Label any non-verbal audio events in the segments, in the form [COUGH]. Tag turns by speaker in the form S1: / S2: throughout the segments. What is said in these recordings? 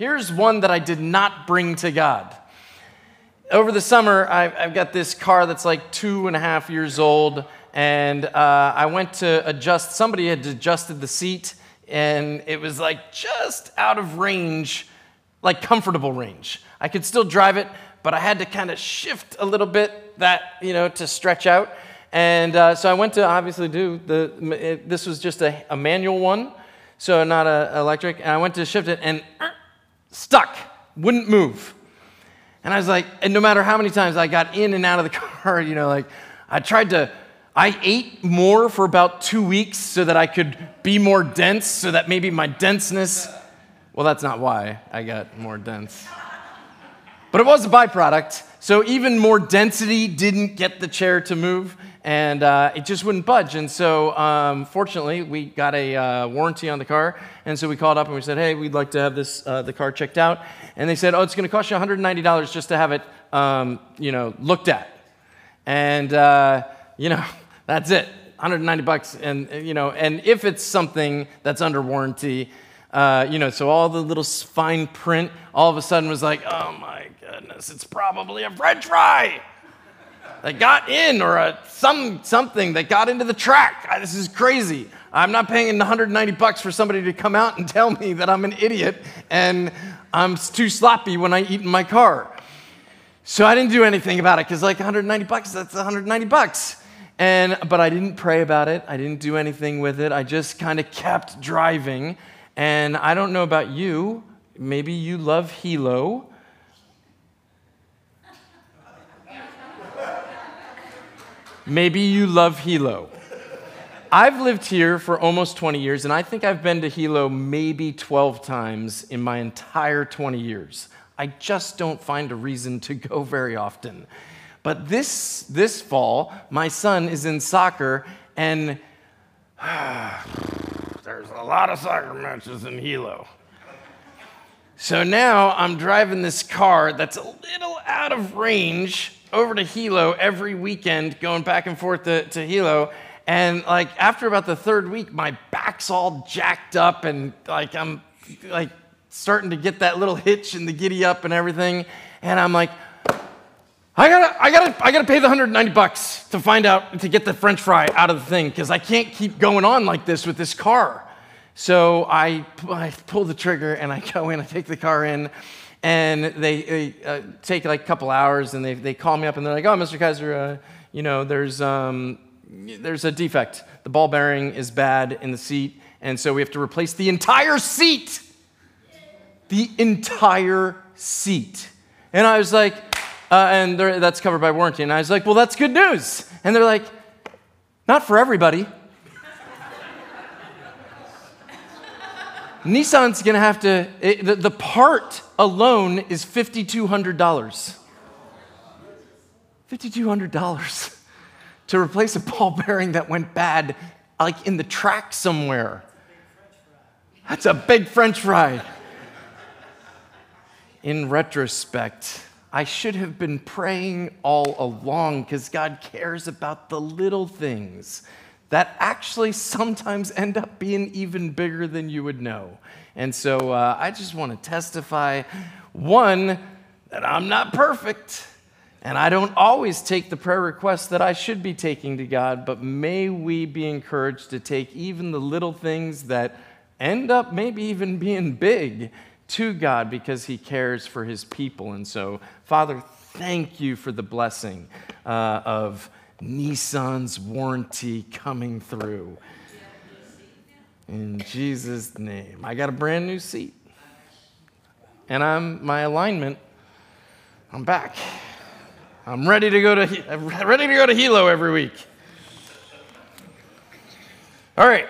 S1: Here's one that I did not bring to God. Over the summer, I've, I've got this car that's like two and a half years old, and uh, I went to adjust, somebody had adjusted the seat, and it was like just out of range, like comfortable range. I could still drive it, but I had to kind of shift a little bit that, you know, to stretch out. And uh, so I went to obviously do the, it, this was just a, a manual one, so not a electric. And I went to shift it and uh, stuck, wouldn't move. And I was like, and no matter how many times I got in and out of the [LAUGHS] car, you know, like I tried to, I ate more for about two weeks so that I could be more dense, so that maybe my denseness, well, that's not why I got more dense. But it was a byproduct. So even more density didn't get the chair to move, and uh, it just wouldn't budge. And so, um, fortunately, we got a uh, warranty on the car, and so we called up and we said, "Hey, we'd like to have this uh, the car checked out." And they said, "Oh, it's going to cost you $190 just to have it, um, you know, looked at." And uh, you know, [LAUGHS] that's it, 190 bucks. And you know, and if it's something that's under warranty. Uh, you know, so all the little fine print all of a sudden was like, oh my goodness, it's probably a french fry that got in or a, some, something that got into the track. This is crazy. I'm not paying 190 bucks for somebody to come out and tell me that I'm an idiot and I'm too sloppy when I eat in my car. So I didn't do anything about it because like 190 bucks, that's 190 bucks. And, but I didn't pray about it. I didn't do anything with it. I just kind of kept driving. And I don't know about you. Maybe you love Hilo. Maybe you love Hilo. I've lived here for almost 20 years, and I think I've been to Hilo maybe 12 times in my entire 20 years. I just don't find a reason to go very often. But this, this fall, my son is in soccer, and [SIGHS] there's a lot of soccer matches in Hilo. So now I'm driving this car that's a little out of range over to Hilo every weekend, going back and forth to, to Hilo. And like after about the third week, my back's all jacked up, and like I'm like starting to get that little hitch and the giddy up and everything. And I'm like, I gotta, I gotta, I gotta pay the 190 bucks to find out to get the French fry out of the thing because I can't keep going on like this with this car. So I, I pull the trigger and I [LAUGHS] go in. I take the car in, and they, they uh, take like a couple hours and they, they call me up and they're like, oh, Mr. Keiser, uh, you know, there's, um, there's a defect. The ball bearing is bad in the seat, and so we have to replace the entire seat. The entire seat. And I was like, uh, and that's covered by warranty. And I was like, well, that's good news. And they're like, not for everybody. Nissan's gonna have to, it, the, the part alone is $5,200. $5,200 to replace a ball bearing that went bad, like in the track somewhere. That's a big french fry. In retrospect, I should have been praying all along because God cares about the little things that actually sometimes end up being even bigger than you would know. And so uh, I just want to testify one, that I'm not perfect. And I don't always take the prayer requests that I should be taking to God, but may we be encouraged to take even the little things that end up maybe even being big to God because He cares for His people. And so, Father, thank you for the blessing uh, of Nissan's warranty coming through. In Jesus' name. I got a brand new seat. And I'm my alignment, I'm back. I'm ready to go to ready to go to Hilo every week. All right.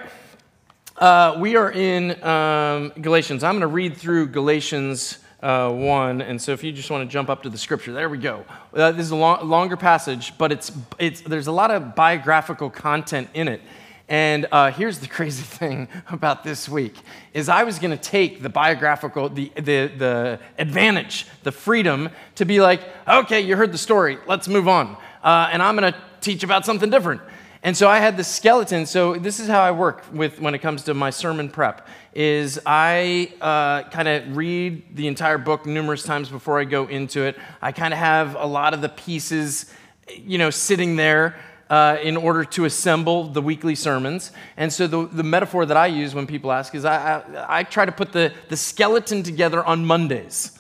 S1: Uh, we are in um, Galatians. I'm going to read through Galatians uh, 1. And so if you just want to jump up to the scripture, there we go. Uh, this is a long, longer passage, but it's, it's, there's a lot of biographical content in it. And uh, here's the [LAUGHS] crazy thing about this week is I was going to take the biographical, the, the, the advantage, the freedom to be like, okay, you heard the story, let's move on. Uh, and I'm going to teach about something different. And so I had the skeleton. So this is how I work with when it comes to my sermon prep is I uh, kind of read the entire book numerous times before I go into it. I kind of have a lot of the pieces, you know, sitting there uh, in order to assemble the weekly sermons. And so the, the metaphor that I use when people ask is I, I, I try to put the, the skeleton together on Mondays.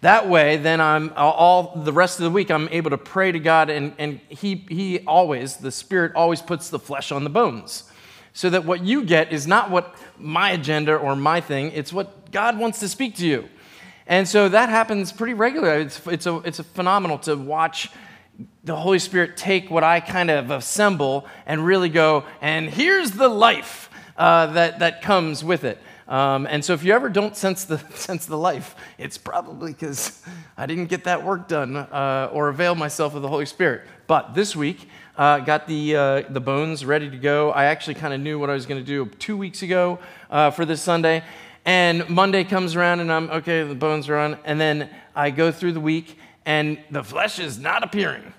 S1: That way, then I'm all the rest of the week, I'm able to pray to God, and, and he, he always, the Spirit always puts the flesh on the bones. So that what you get is not what my agenda or my thing, it's what God wants to speak to you. And so that happens pretty regularly. It's, it's, a, it's a phenomenal to watch the Holy Spirit take what I kind of assemble and really go, and here's the life uh, that, that comes with it. Um, and so if you ever don't sense the, [LAUGHS] sense the life, it's probably because I didn't get that work done uh, or avail myself of the Holy Spirit. But this week, uh, got the, uh, the bones ready to go. I actually kind of knew what I was going to do two weeks ago uh, for this Sunday. And Monday comes around and I'm, okay, the bones are on. And then I go through the week and the flesh is not appearing.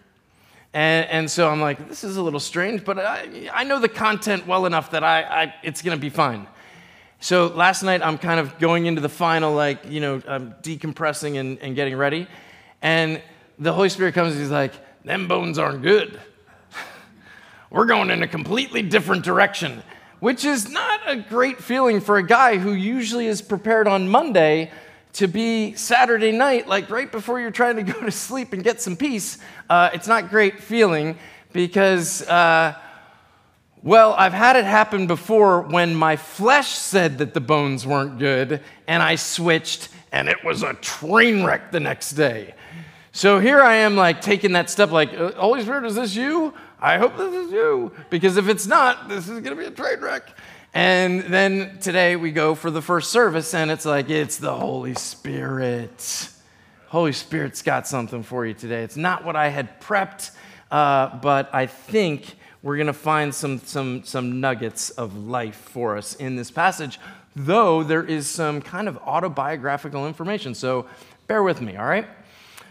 S1: And, and so I'm like, this is a little strange, but I, I know the content well enough that I, I it's going to be fine. So last night, I'm kind of going into the final, like, you know, I'm decompressing and, and getting ready. And the Holy Spirit comes and he's like, them bones aren't good. [LAUGHS] We're going in a completely different direction, which is not a great feeling for a guy who usually is prepared on Monday to be Saturday night, like right before you're trying to go to sleep and get some peace. Uh, it's not great feeling because. Uh, well, I've had it happen before when my flesh said that the bones weren't good, and I switched, and it was a train wreck the next day. So here I am, like taking that step, like, uh, Holy Spirit, is this you? I hope this is you. Because if it's not, this is to be a train wreck. And then today we go for the first service, and it's like, it's the Holy Spirit. Holy Spirit's got something for you today. It's not what I had prepped, uh, but I think we're going to find some, some, some nuggets of life for us in this passage, though there is some kind of autobiographical information. So bear with me, all right?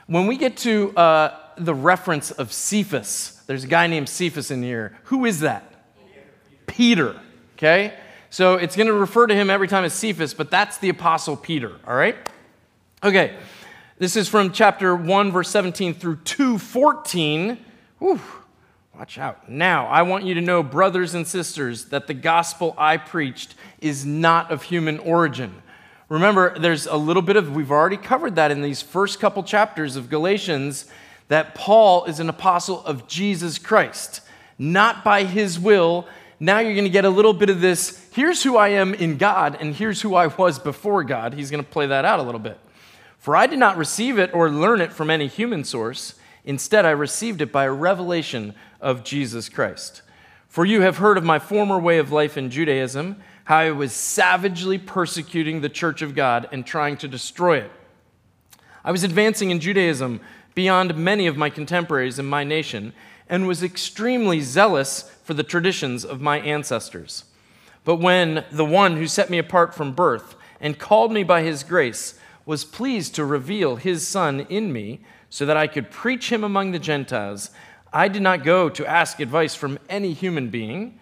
S1: When we get to uh, the reference of Cephas, there's a guy named Cephas in here. Who is that? Peter, okay? So it's going to refer to him every time as Cephas, but that's the Apostle Peter, all right? Okay, this is from chapter 1, verse 17 through 2, 14. Whew. Watch out. Now, I want you to know, brothers and sisters, that the gospel I preached is not of human origin. Remember, there's a little bit of, we've already covered that in these first couple chapters of Galatians, that Paul is an apostle of Jesus Christ, not by his will. Now you're going to get a little bit of this here's who I am in God, and here's who I was before God. He's going to play that out a little bit. For I did not receive it or learn it from any human source. Instead, I received it by a revelation of Jesus Christ. For you have heard of my former way of life in Judaism, how I was savagely persecuting the church of God and trying to destroy it. I was advancing in Judaism beyond many of my contemporaries in my nation and was extremely zealous for the traditions of my ancestors. But when the one who set me apart from birth and called me by his grace was pleased to reveal his Son in me so that I could preach him among the Gentiles, I did not go to ask advice from any human being,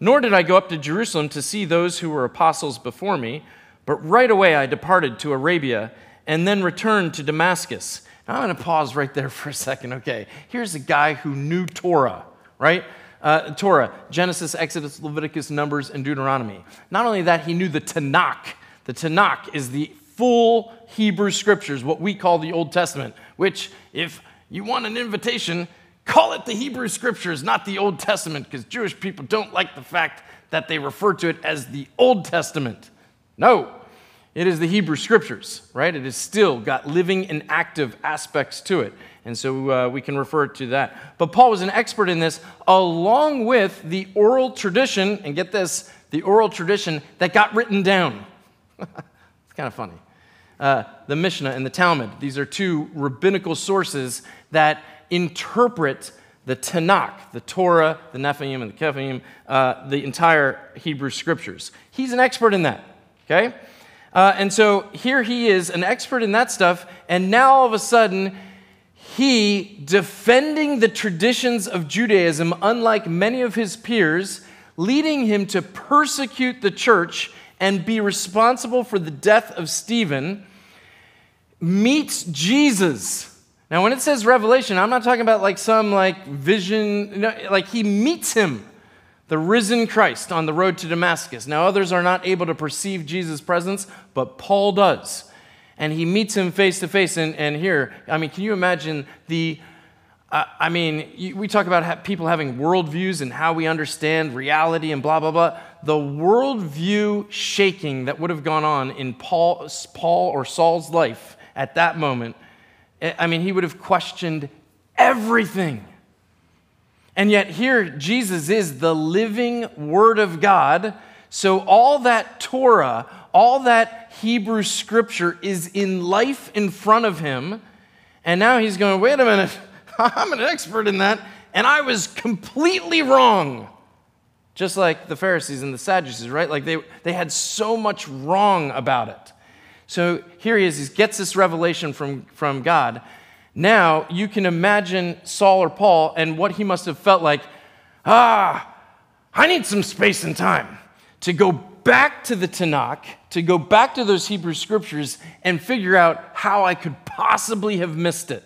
S1: nor did I go up to Jerusalem to see those who were apostles before me, but right away I departed to Arabia and then returned to Damascus. Now I'm going to pause right there [LAUGHS] for a second. Okay, here's a guy who knew Torah, right? Uh, Torah, Genesis, Exodus, Leviticus, Numbers, and Deuteronomy. Not only that, he knew the Tanakh. The Tanakh is the full Hebrew scriptures, what we call the Old Testament, which, if you want an invitation, Call it the Hebrew Scriptures, not the Old Testament, because Jewish people don't like the fact that they refer to it as the Old Testament. No, it is the Hebrew Scriptures, right? It has still got living and active aspects to it. And so uh, we can refer to that. But Paul was an expert in this, along with the oral tradition, and get this, the oral tradition that got written down. [LAUGHS] it's kind of funny. Uh, the Mishnah and the Talmud, these are two rabbinical sources that interpret the Tanakh, the Torah, the Nevi'im, and the Kephim, uh, the entire Hebrew scriptures. He's an expert in that, okay? Uh, and so here he is, an expert in that stuff, and now all of a sudden, he, defending the traditions of Judaism, unlike many of his peers, leading him to persecute the church and be responsible for the death of Stephen, meets Jesus. Now, when it says revelation, I'm not talking about like some like vision, no, like he meets him, the risen Christ, on the road to Damascus. Now, others are not able to perceive Jesus' presence, but Paul does. And he meets him face to face. And, and here, I mean, can you imagine the uh, I mean, we talk about people having worldviews and how we understand reality and blah, blah, blah. The worldview shaking that would have gone on in Paul, Paul or Saul's life at that moment, eh, I mean, he would have questioned everything. And yet, here, Jesus is the living Word of God. So, all that Torah, all that Hebrew scripture is in life in front of him. And now he's going, wait a minute. [LAUGHS] I'm an expert in that, and I was completely wrong. Just like the Pharisees and the Sadducees, right? Like they, they had so much wrong about it. So here he is, he gets this revelation from, from God. Now you can imagine Saul or Paul and what he must have felt like. Ah, I need some space and time to go back to the Tanakh, to go back to those Hebrew scriptures and figure out how I could possibly have missed it.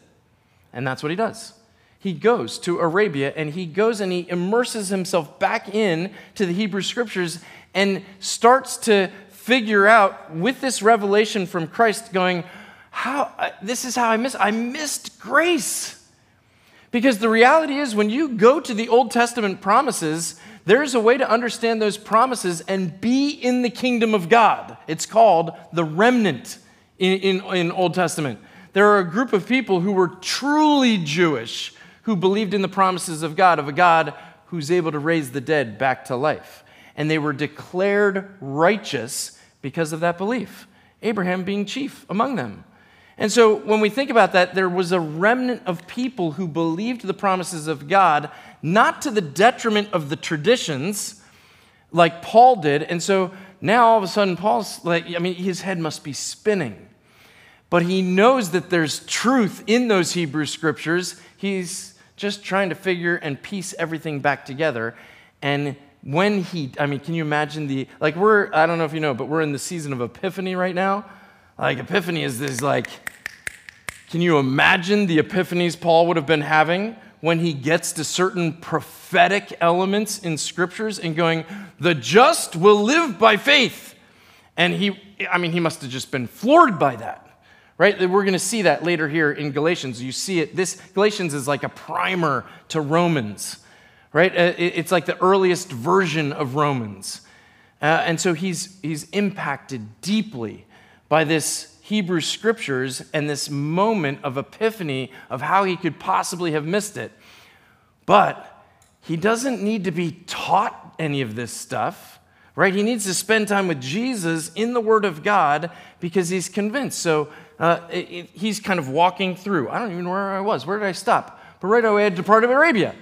S1: And that's what he does. He goes to Arabia and he goes and he immerses himself back in to the Hebrew scriptures and starts to figure out with this revelation from Christ going, how this is how I missed I missed grace. Because the reality is when you go to the Old Testament promises, there's a way to understand those promises and be in the kingdom of God. It's called the remnant in, in, in Old Testament. There are a group of people who were truly Jewish who believed in the promises of God, of a God who's able to raise the dead back to life. And they were declared righteous because of that belief, Abraham being chief among them. And so when we think about that, there was a remnant of people who believed the promises of God, not to the detriment of the traditions, like Paul did. And so now all of a sudden, Paul's like, I mean, his head must be spinning but he knows that there's truth in those Hebrew scriptures. He's just trying to figure and piece everything back together. And when he, I mean, can you imagine the, like, we're, I don't know if you know, but we're in the season of Epiphany right now. Like, Epiphany is this, like, can you imagine the epiphanies Paul would have been having when he gets to certain prophetic elements in scriptures and going, the just will live by faith? And he, I mean, he must have just been floored by that right? We're going to see that later here in Galatians. You see it. This Galatians is like a primer to Romans, right? Uh, it's like the earliest version of Romans. Uh, and so he's, he's impacted deeply by this Hebrew scriptures and this moment of epiphany of how he could possibly have missed it. But he doesn't need to be taught any of this stuff, right? He needs to spend time with Jesus in the Word of God because he's convinced. So uh, he's kind of walking through. I don't even know where I was. Where did I stop? But right away, I departed Arabia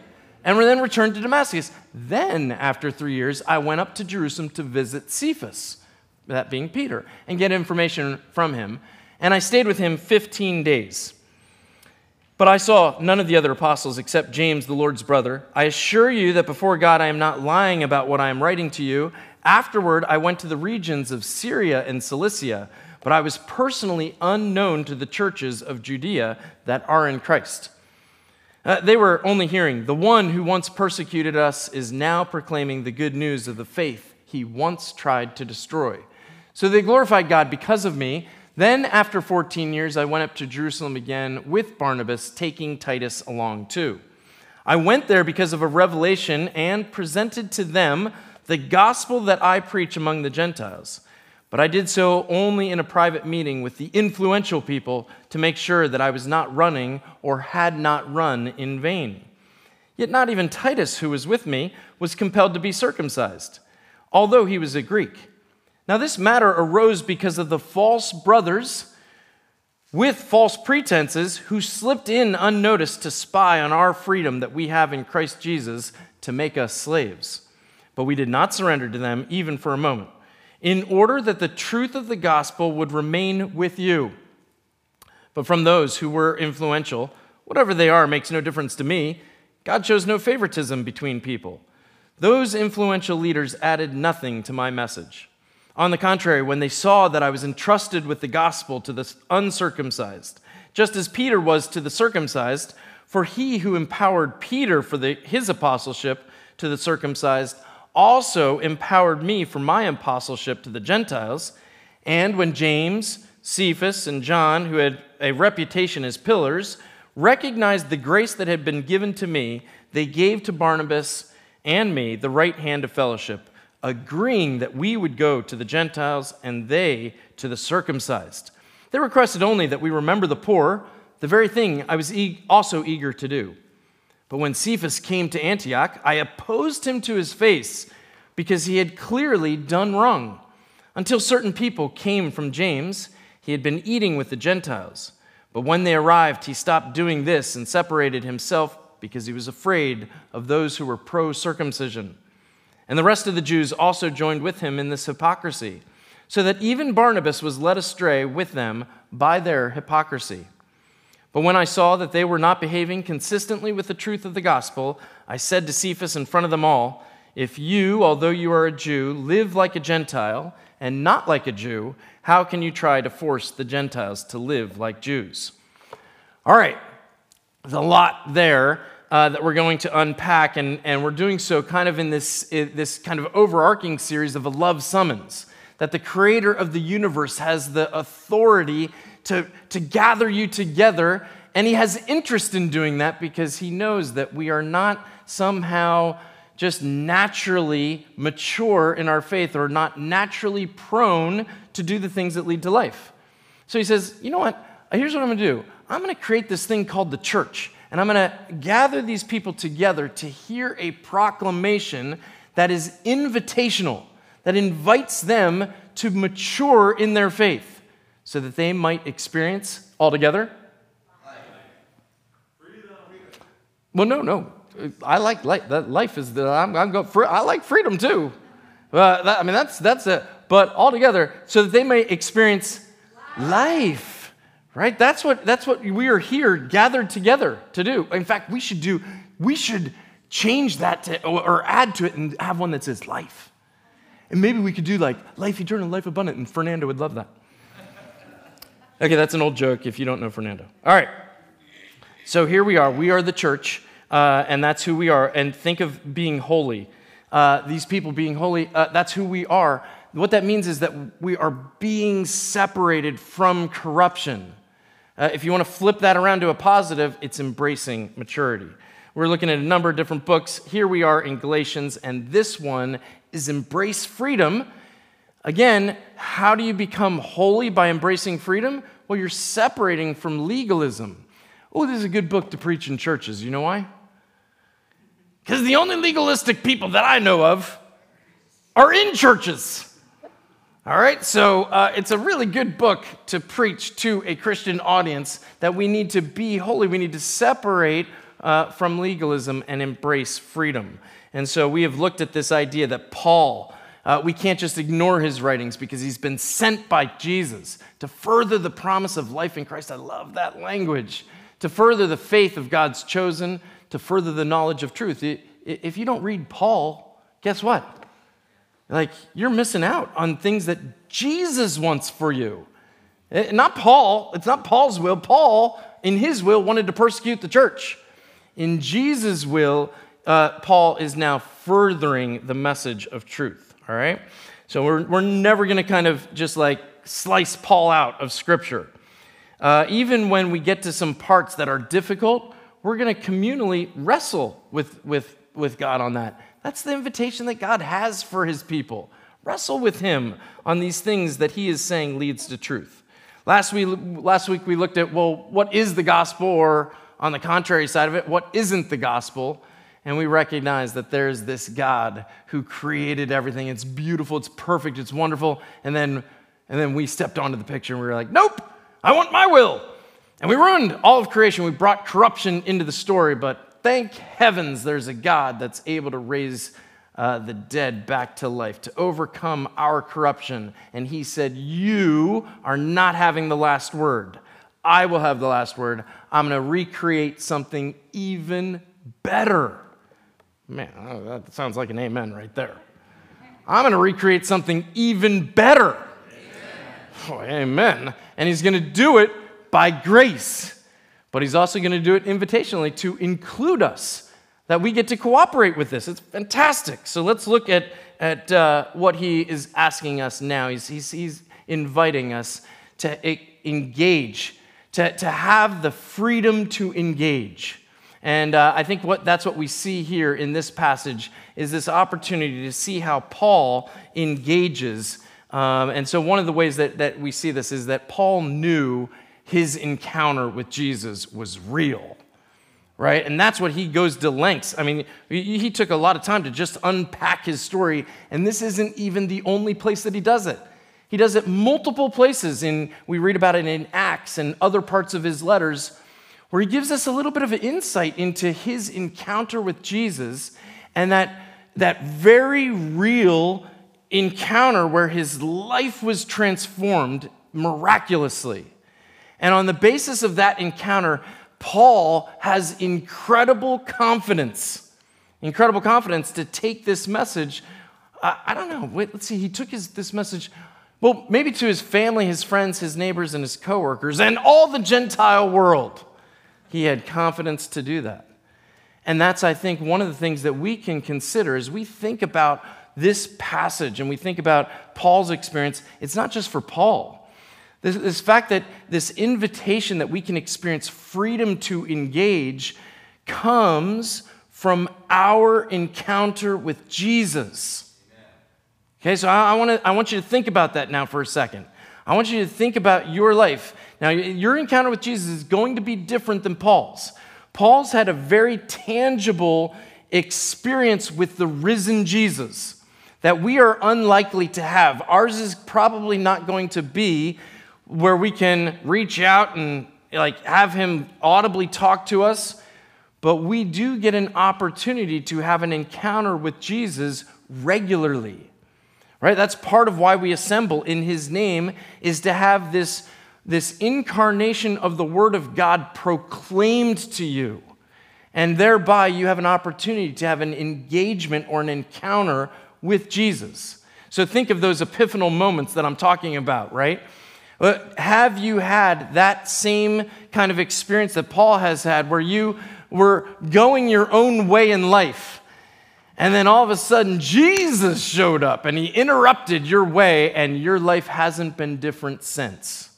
S1: and then returned to Damascus. Then, after three years, I went up to Jerusalem to visit Cephas, that being Peter, and get information from him. And I stayed with him 15 days. But I saw none of the other apostles except James, the Lord's brother. I assure you that before God I am not lying about what I am writing to you. Afterward, I went to the regions of Syria and Cilicia but I was personally unknown to the churches of Judea that are in Christ. Uh, they were only hearing, the one who once persecuted us is now proclaiming the good news of the faith he once tried to destroy. So they glorified God because of me. Then, after 14 years, I went up to Jerusalem again with Barnabas, taking Titus along too. I went there because of a revelation and presented to them the gospel that I preach among the Gentiles. But I did so only in a private meeting with the influential people to make sure that I was not running or had not run in vain. Yet not even Titus, who was with me, was compelled to be circumcised, although he was a Greek. Now, this matter arose because of the false brothers with false pretenses who slipped in unnoticed to spy on our freedom that we have in Christ Jesus to make us slaves. But we did not surrender to them even for a moment in order that the truth of the gospel would remain with you. But from those who were influential, Whatever they are makes no difference to me. God shows no favoritism between people. Those influential leaders added nothing to my message. On the contrary, when they saw that I was entrusted with the gospel to the uncircumcised, just as Peter was to the circumcised, for he who empowered Peter for the, his apostleship to the circumcised also empowered me for my apostleship to the Gentiles. And when James, Cephas, and John, who had a reputation as pillars, recognized the grace that had been given to me, they gave to Barnabas and me the right hand of fellowship, agreeing that we would go to the Gentiles and they to the circumcised. They requested only that we remember the poor, the very thing I was e- also eager to do. But when Cephas came to Antioch, I opposed him to his face because he had clearly done wrong. Until certain people came from James, he had been eating with the Gentiles. But when they arrived, he stopped doing this and separated himself because he was afraid of those who were pro circumcision. And the rest of the Jews also joined with him in this hypocrisy, so that even Barnabas was led astray with them by their hypocrisy. But when I saw that they were not behaving consistently with the truth of the gospel, I said to Cephas in front of them all, If you, although you are a Jew, live like a Gentile and not like a Jew, how can you try to force the Gentiles to live like Jews? All right, there's a lot there uh, that we're going to unpack, and, and we're doing so kind of in this, in this kind of overarching series of a love summons. That the creator of the universe has the authority to, to gather you together, and he has interest in doing that because he knows that we are not somehow just naturally mature in our faith or not naturally prone to do the things that lead to life. So he says, You know what? Here's what I'm going to do I'm going to create this thing called the church, and I'm going to gather these people together to hear a proclamation that is invitational, that invites them to mature in their faith so that they might experience altogether. Well, no, no. I like life. That life is the I'm, I'm going. I like freedom too. Uh, that, I mean, that's that's it but altogether so that they may experience life. Right? That's what that's what we are here gathered together to do. In fact, we should do we should change that to, or add to it and have one that says life. And maybe we could do like life eternal, life abundant, and Fernando would love that. Okay, that's an old joke if you don't know Fernando. All right. So here we are. We are the church, uh, and that's who we are. And think of being holy. Uh, these people being holy, uh, that's who we are what that means is that we are being separated from corruption. Uh, if you want to flip that around to a positive, it's embracing maturity. We're looking at a number of different books. Here we are in Galatians, and this one is Embrace Freedom. Again, how do you become holy by embracing freedom? Well, you're separating from legalism. Oh, this is a good book to preach in churches. You know why? Because the only legalistic people that I know of are in churches. All right, so uh, it's a really good book to preach to a Christian audience that we need to be holy. We need to separate uh, from legalism and embrace freedom. And so we have looked at this idea that Paul, uh, we can't just ignore his writings because he's been sent by Jesus to further the promise of life in Christ. I love that language. To further the faith of God's chosen, to further the knowledge of truth. If you don't read Paul, guess what? Like, you're missing out on things that Jesus wants for you. Eh, not Paul. It's not Paul's will. Paul, in his will, wanted to persecute the church. In Jesus' will, uh, Paul is now furthering the message of truth. All right? So we're, we're never going to kind of just like slice Paul out of Scripture. Uh, even when we get to some parts that are difficult, we're going to communally wrestle with, with, with God on that. That's the invitation that God has for his people. Wrestle with him on these things that he is saying leads to truth. Last week, last week we looked at, well, what is the gospel? Or on the contrary side of it, what isn't the gospel? And we recognize that there's this God who created everything. It's beautiful, it's perfect, it's wonderful. And then, and then we stepped onto the picture and we were like, nope, I want my will. And we ruined all of creation. We brought corruption into the story, but thank heavens there's a God that's able to raise uh, the dead back to life, to overcome our corruption. And he said, You are not having the last word. I will have the last word. I'm going to recreate something even better. Man, oh, that sounds like an amen right there. I'm going to recreate something even better. Amen. Oh, amen. And he's going to do it by grace, but he's also going to do it invitationally to include us, that we get to cooperate with this. It's fantastic. So let's look at, at uh, what he is asking us now. He's, he's, he's inviting us to engage, to, to have the freedom to engage. And uh, I think what, that's what we see here in this passage is this opportunity to see how Paul engages. Um, and so, one of the ways that, that we see this is that Paul knew his encounter with Jesus was real, right? And that's what he goes to lengths. I mean, he, took a lot of time to just unpack his story, and this isn't even the only place that he does it. He does it multiple places. In, we read about it in Acts and other parts of his letters where he gives us a little bit of an insight into his encounter with Jesus and that, that very real encounter where his life was transformed miraculously. And on the basis of that encounter, Paul has incredible confidence, incredible confidence to take this message. I, I don't know, wait, let's see, he took his, this message, well, maybe to his family, his friends, his neighbors, and his coworkers, and all the Gentile world. He had confidence to do that. And that's, I think, one of the things that we can consider as we think about this passage and we think about Paul's experience. It's not just for Paul. This, this fact that this invitation that we can experience freedom to engage comes from our encounter with Jesus. Okay, so I, I, wanna, I want you to think about that now for a second. I want you to think about your life. Now, your encounter with Jesus is going to be different than Paul's. Paul's had a very tangible experience with the risen Jesus that we are unlikely to have. Ours is probably not going to be where we can reach out and like have him audibly talk to us, but we do get an opportunity to have an encounter with Jesus regularly right that's part of why we assemble in his name is to have this this incarnation of the word of god proclaimed to you and thereby you have an opportunity to have an engagement or an encounter with jesus so think of those epiphanal moments that i'm talking about right uh, have you had that same kind of experience that paul has had where you were going your own way in life and then all of a sudden, Jesus showed up and he interrupted your way, and your life hasn't been different since.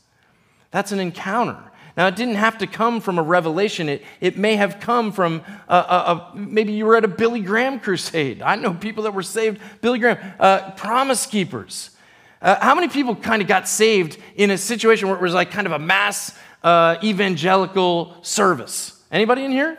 S1: That's an encounter. Now, it didn't have to come from a revelation. It, it may have come from a, a, a, maybe you were at a Billy Graham crusade. I know people that were saved, Billy Graham, uh, promise keepers. Uh, how many people kind of got saved in a situation where it was like kind of a mass uh, evangelical service? Anybody in here?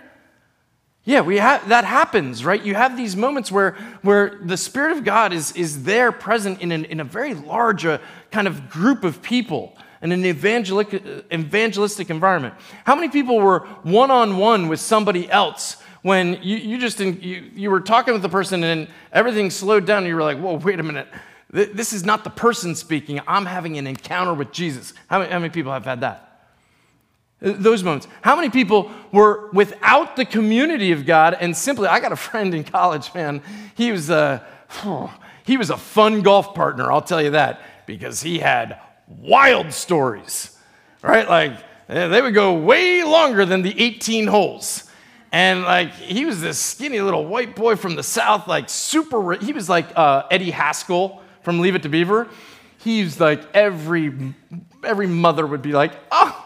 S1: Yeah, we have, that happens, right? You have these moments where, where the Spirit of God is, is there present in, an, in a very large uh, kind of group of people in an evangelic, evangelistic environment. How many people were one on one with somebody else when you, you just you, you were talking with the person and everything slowed down and you were like, whoa, wait a minute. This is not the person speaking. I'm having an encounter with Jesus. How many, how many people have had that? Those moments. How many people were without the community of God and simply, I got a friend in college, man. He was a, [SIGHS] he was a fun golf partner, I'll tell you that, because he had wild stories, right? Like, eh, they would go way longer than the 18 holes. And like, he was this skinny little white boy from the South, like super, he was like uh, Eddie Haskell from Leave It to Beaver. He was like, every, every mother would be like, oh,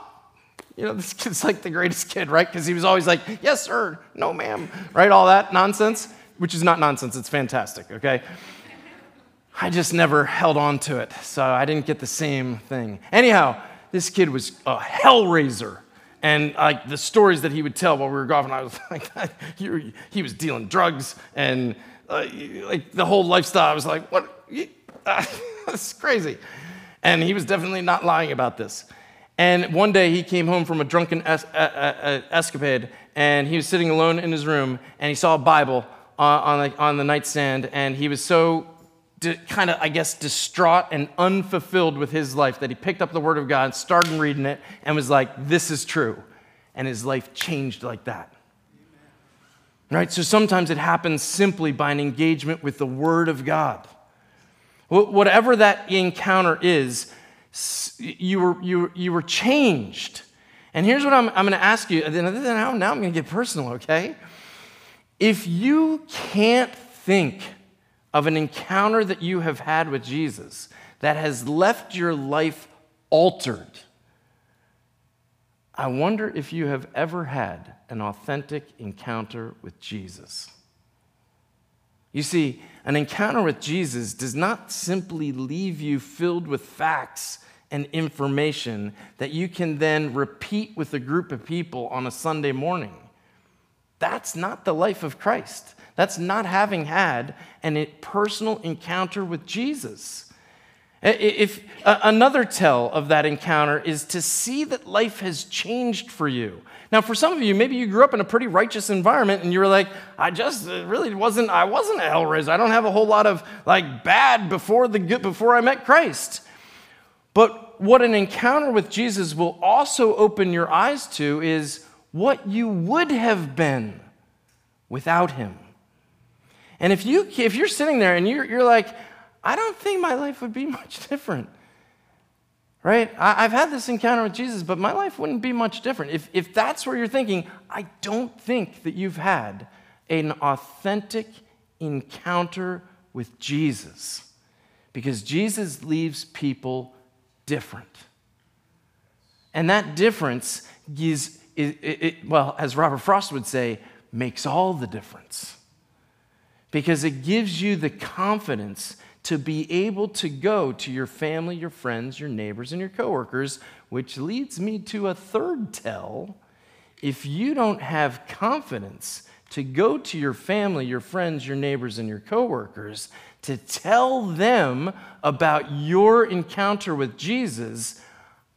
S1: you know, this kid's like the greatest kid, right? Because he was always like, yes, sir, no, ma'am, right? All that nonsense, which is not nonsense, it's fantastic, okay? I just never held on to it, so I didn't get the same thing. Anyhow, this kid was a hellraiser. And like the stories that he would tell while we were golfing, I was [LAUGHS] like, [LAUGHS] he, was dealing drugs and uh, like the whole lifestyle. I was like, what? Uh, [LAUGHS] that's crazy. And he was definitely not lying about this. And one day he came home from a drunken es- escapade, and he was sitting alone in his room, and he saw a Bible on, on, the, on the nightstand, and he was so kind of, I guess, distraught and unfulfilled with his life that he picked up the Word of God, started reading it, and was like, this is true. And his life changed like that. Right? So sometimes it happens simply by an engagement with the Word of God. Whatever that encounter is, you were, you, you were changed. And here's what I'm, I'm going to ask you. Now, now I'm going to get personal, okay? If you can't think of an encounter that you have had with Jesus that has left your life altered, I wonder if you have ever had an authentic encounter with Jesus. You see, an encounter with Jesus does not simply leave you filled with facts and information that you can then repeat with a group of people on a Sunday morning. That's not the life of Christ. That's not having had a personal encounter with Jesus. If another tell of that encounter is to see that life has changed for you. Now, for some of you, maybe you grew up in a pretty righteous environment and you were like, I just uh, really wasn't, I wasn't a hellraiser. I don't have a whole lot of like bad before the good before I met Christ. But what an encounter with Jesus will also open your eyes to is what you would have been without him. And if you if you're sitting there and you're, you're like, I don't think my life would be [LAUGHS] much different. Right? I, have had this encounter with Jesus, but my life wouldn't be much different. If, if that's where you're thinking, I don't think that you've had an authentic encounter with Jesus. Because Jesus leaves people different. And that difference is, it, it, well, as Robert Frost would say, makes all the difference. Because it gives you the confidence to be able to go to your family, your friends, your neighbors, and your coworkers, which leads me to a third tell. If you don't have confidence to go to your family, your friends, your neighbors, and your coworkers to tell them about your encounter with Jesus,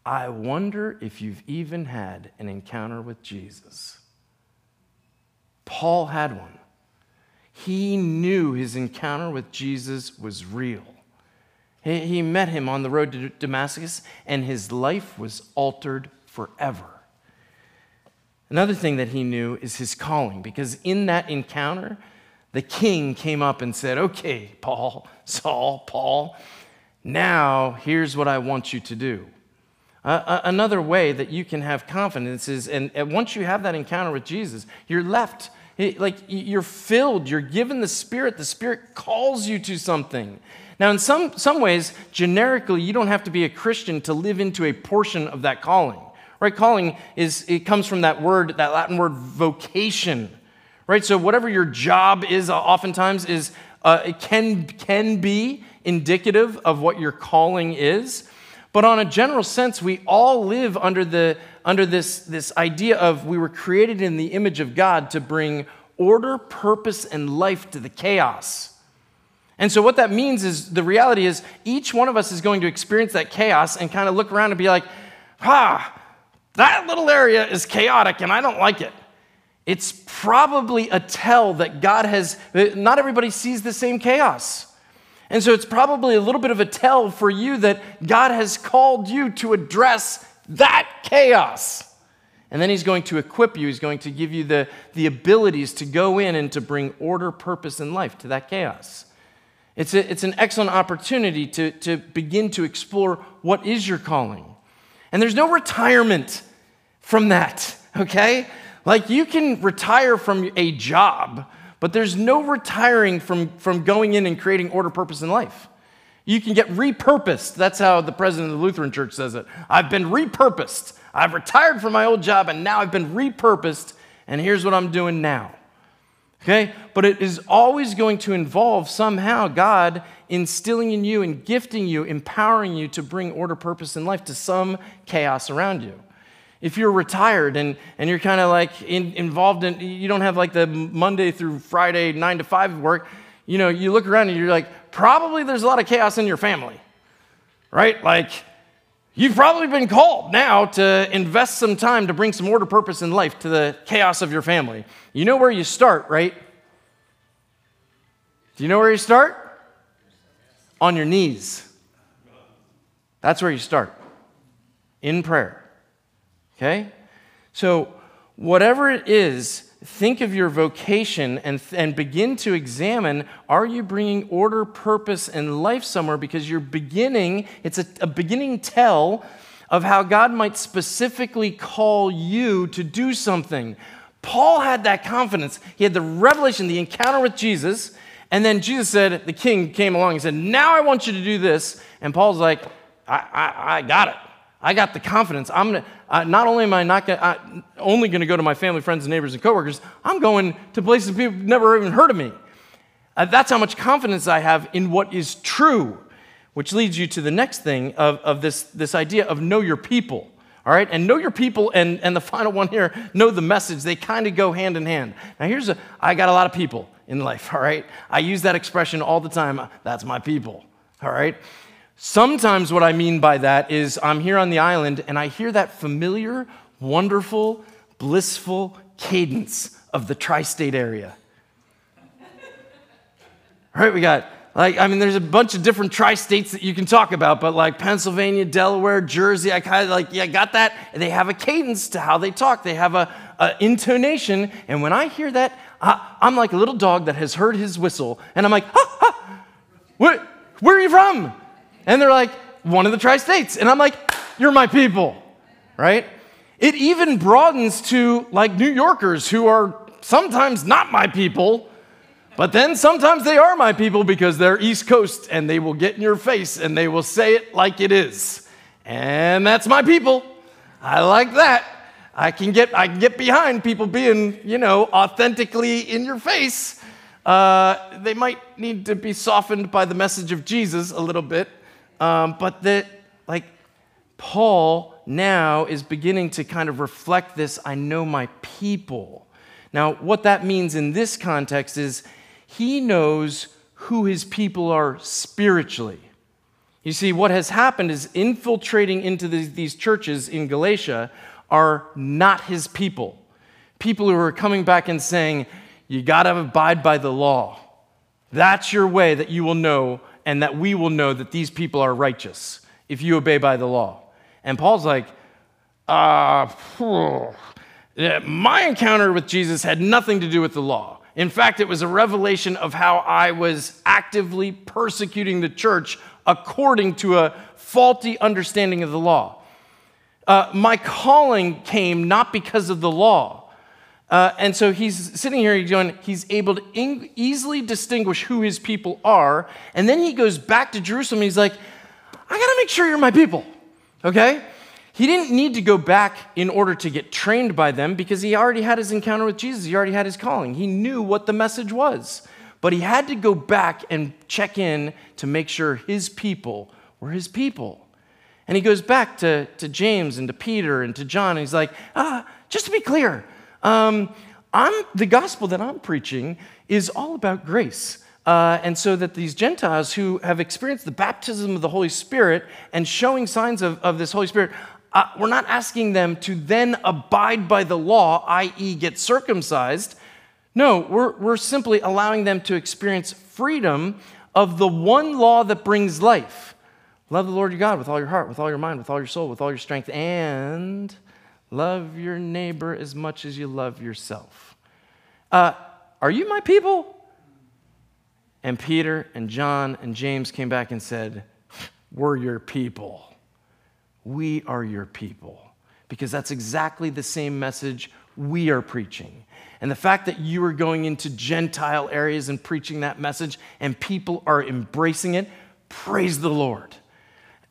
S1: I wonder if you've even had an encounter with Jesus. Paul had one. He knew his encounter with Jesus was real. He met him on the road to Damascus, and his life was altered forever. Another thing that he knew is his calling, because in that encounter, the king came up and said, Okay, Paul, Saul, Paul, now here's what I want you to do. Uh, another way that you can have confidence is, and, and once you have that encounter with Jesus, you're left like you're filled, you're given the Spirit. The Spirit calls you to something. Now, in some, some ways, generically, you don't have to be a Christian to live into a portion of that calling. Right? Calling is it comes from that word, that Latin word vocation. Right? So whatever your job is, uh, oftentimes is uh, it can can be indicative of what your calling is. But on a general sense, we all live under, the, under this, this idea of we were created in the image of God to bring order, purpose, and life to the chaos. And so, what that means is the reality is each one of us is going to experience that chaos and kind of look around and be like, ah, that little area is chaotic and I don't like it. It's probably a tell that God has, not everybody sees the same chaos. And so it's probably a little bit of a tell for you that God has called you to address that chaos. And then he's going to equip you, he's going to give you the, the abilities to go in and to bring order, purpose, and life to that chaos. It's, a, it's an excellent opportunity to, to begin to explore what is your calling. And there's no retirement from that, okay? Like you can retire from a job, but there's no retiring from, from going in and creating order, purpose in life. You can get repurposed. That's how the president of the Lutheran Church says it. I've been repurposed. I've retired from my old job and now I've been repurposed, and here's what I'm doing now. Okay? But it is always going to involve somehow God instilling in you and gifting you, empowering you to bring order, purpose in life to some chaos around you. If you're retired and, and you're kind of like in, involved in, you don't have like the Monday through Friday, nine to five work, you know, you look around and you're like, probably there's a lot of chaos in your family, right? Like, you've probably been called now to invest some time to bring some order, purpose in life to the chaos of your family. You know where you start, right? Do you know where you start? on your knees. That's where you start in prayer. Okay? So, whatever it is, think of your vocation and, and begin to examine are you bringing order, purpose, and life somewhere? Because you're beginning, it's a, a beginning tell of how God might specifically call you to do something. Paul had that confidence. He had the revelation, the encounter with Jesus, and then Jesus said, the king came along and said, Now I want you to do this. And Paul's like, I, I, I got it. I got the confidence. I'm gonna, uh, not only am I not gonna, only going to go to my family, friends, and neighbors and coworkers, I'm going to places people never even heard of me. Uh, that's how much confidence I have in what is true, which leads you to the next thing of, of this, this idea of know your people. All right, and know your people, and, and the [LAUGHS] final one here, know the message. They kind of go hand in hand. Now, here's a, I got a lot of people in life, all right? I use that expression all the time. That's my people, all right? Sometimes what I mean by that is I'm here on the island and I hear that familiar, wonderful, blissful cadence of the tri state area. Right? We got, like, I mean, there's a bunch of different tri states that you can talk about, but like Pennsylvania, Delaware, Jersey, I kind of like, yeah, got that. They have a cadence to how they talk, they have a, a intonation. And when I hear that, I, am like a little dog that has heard his whistle, and I'm like, ha, ha, where, where are you from? And they're like, one of the tri states. And I'm like, you're my people, right? It even broadens to like New Yorkers who are sometimes not my people, but then sometimes they are my people because they're East Coast and they will get in your face and they will say it like it is. And that's my people. I like that. I can get, I can get behind people being, you know, authentically in your face. Uh, they might need to be softened by the message of Jesus a little bit. Um, but that, like, Paul now is beginning to kind of reflect this I know my people. Now, what that means in this context is he knows who his people are spiritually. You see, what has happened is infiltrating into these churches in Galatia are not his people. People who are coming back and saying, You got to abide by the law. That's your way that you will know and that we will know that these people are righteous if you obey by the law. And Paul's like, uh, my encounter with Jesus had nothing to do with the law. In fact, it was a revelation of how I was actively persecuting the church according to a faulty understanding of the law. Uh, my calling came not because of the law, uh, and so he's sitting here, he's, going, he's able to in- easily distinguish who his people are. And then he goes back to Jerusalem. he's like, I got to make sure you're my people. Okay? He didn't need to go back in order to get trained by them because he already had his encounter with Jesus. He already had his calling. He knew what the message was. But he had to go back and check in to make sure his people were his people. And he goes back to, to James and to Peter and to John. And he's like, ah, just to be clear, um, I'm, the gospel that I'm preaching is all about grace. Uh, and so that these Gentiles who have experienced the baptism of the Holy Spirit and showing signs of, of this Holy Spirit, uh, we're not asking them to then abide by the law, i.e., get circumcised. No, we're, we're simply allowing them to experience freedom of the one law that brings life. Love the Lord your God with all your heart, with all your mind, with all your soul, with all your strength, and Love your neighbor as much as you love yourself. Uh, are you my people? And Peter and John and James came back and said, We're your people. We are your people. Because that's exactly the same message we are preaching. And the fact that you are going into Gentile areas and preaching that message and people are embracing it, praise the Lord.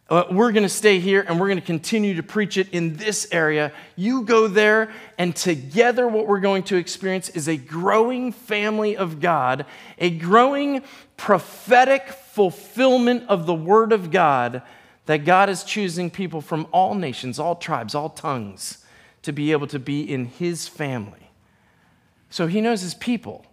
S1: Uh, we're going to stay here and we're going to continue to preach it in this area. You go there, and together, what we're going to experience is a growing family of God, a growing prophetic fulfillment of the Word of God that God is choosing people from all nations, all tribes, all tongues to be able to be in His family. So He knows His people.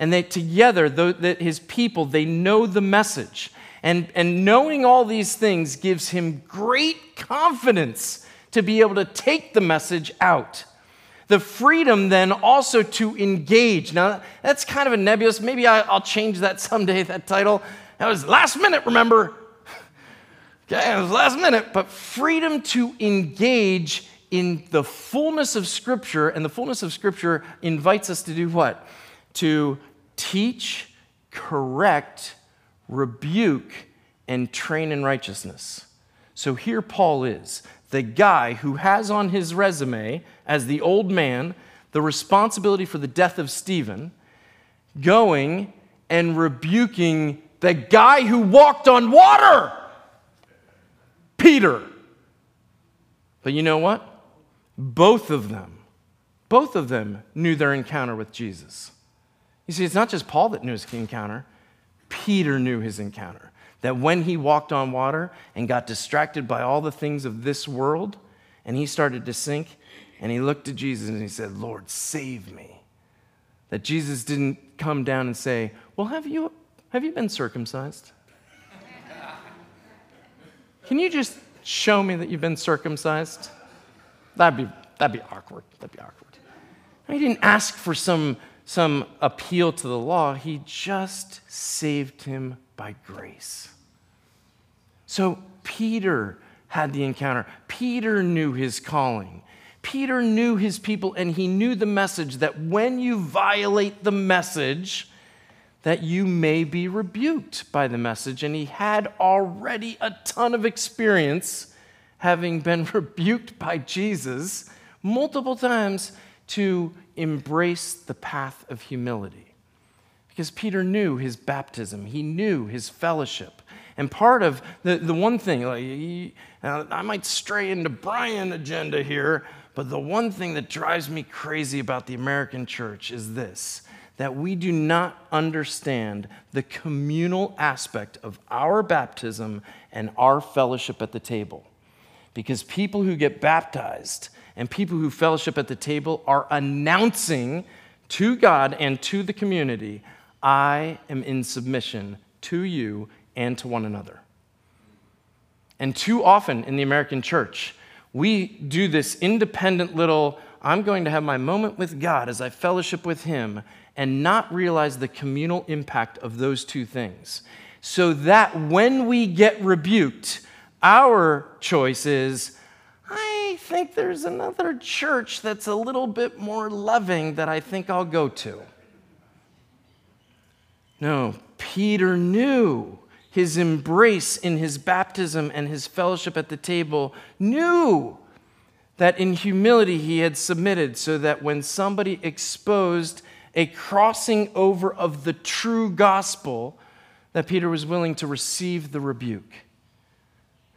S1: And they together, that his people, they know the message. And, and knowing all these things gives him great confidence to be able to take the message out. The freedom then also to engage. Now, that's kind of a nebulous, maybe I, will change that someday, that title. That was last minute, remember? [LAUGHS] okay, it was last minute, but freedom to engage in the fullness of Scripture, and the fullness of Scripture invites us to do what? To teach, correct, rebuke, and train in righteousness. So here Paul is, the guy who has on his resume, as the old man, the responsibility for the death of Stephen, going and rebuking the guy who walked on water, Peter. But you know what? Both of them, both of them knew their encounter with Jesus. You see, it's not just Paul that knew his encounter, Peter knew his encounter. That when he walked on water and got distracted by all the things of this world, and he started to sink, and he looked to Jesus and he said, Lord, save me. That Jesus didn't come down and say, Well, have you, have you been circumcised? Can you just show me that you've been circumcised? That'd be, that'd be awkward. That'd be awkward. He didn't ask for some, some appeal to the law, he just saved him by grace. So Peter had the encounter. Peter knew his calling. Peter knew his people and he knew the message that when you violate the message, that you may be rebuked by the message. And he had already a ton of experience having been [LAUGHS] rebuked by Jesus multiple times to embrace the path of humility. Because Peter knew his baptism, he knew his fellowship. And part of the, the one thing, like, he, I might stray into Brian agenda here, but the one thing that drives me crazy about the American church is this that we do not understand the communal aspect of our baptism and our fellowship at the table. Because people who get baptized and people who fellowship at the table are announcing to God and to the community, I am in submission to you and to one another. And too often in the American church, we do this independent little, I'm going to have my moment with God as I fellowship with Him, and not realize the communal impact of those two things. So that when we get rebuked, our choice is, Think there's another church that's a little bit more loving that I think I'll go to. No, Peter knew his embrace in his baptism and his fellowship at the table, knew that in humility he had submitted, so that when somebody exposed a crossing over of the true gospel, that Peter was willing to receive the rebuke.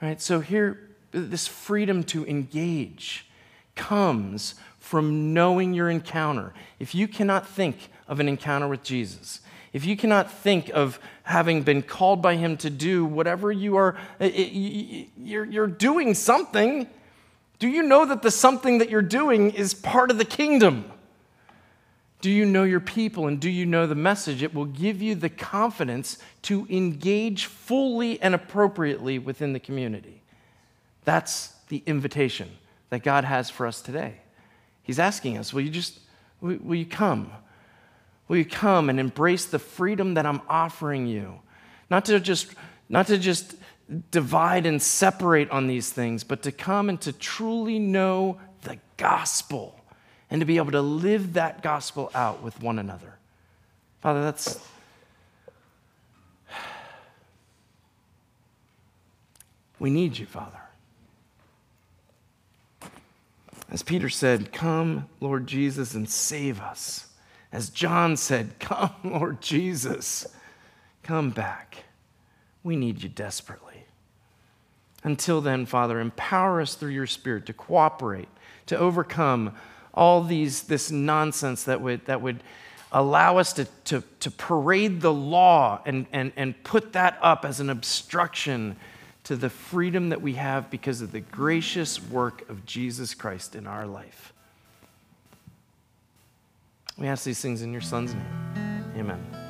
S1: Right? So here, this freedom to engage comes from knowing your encounter. If you cannot think of an encounter with Jesus, if you cannot think of having been called by Him to do whatever you are, you're, doing something. Do you know that the something that you're doing is part of the kingdom? Do you know your people and do you know the message? It will give you the confidence to engage fully and appropriately within the community. That's the invitation that God has for us today. He's asking us, will you just, will, you come? Will you come and embrace the freedom that I'm offering you? Not to just, not to just divide and separate on these things, but to come and to truly know the gospel and to be able to live that gospel out with one another. Father, that's. [SIGHS] We need you, Father. As Peter said, Come, Lord Jesus, and save us. As John said, Come, [LAUGHS] Lord Jesus, come back. We need you desperately. Until then, Father, empower us through your Spirit to cooperate, to overcome all these, this nonsense that would, that would allow us to, to, to parade the law and, and, and put that up as an obstruction to the freedom that we have because of the gracious work of Jesus Christ in our life. We ask these things in your Son's name. Amen.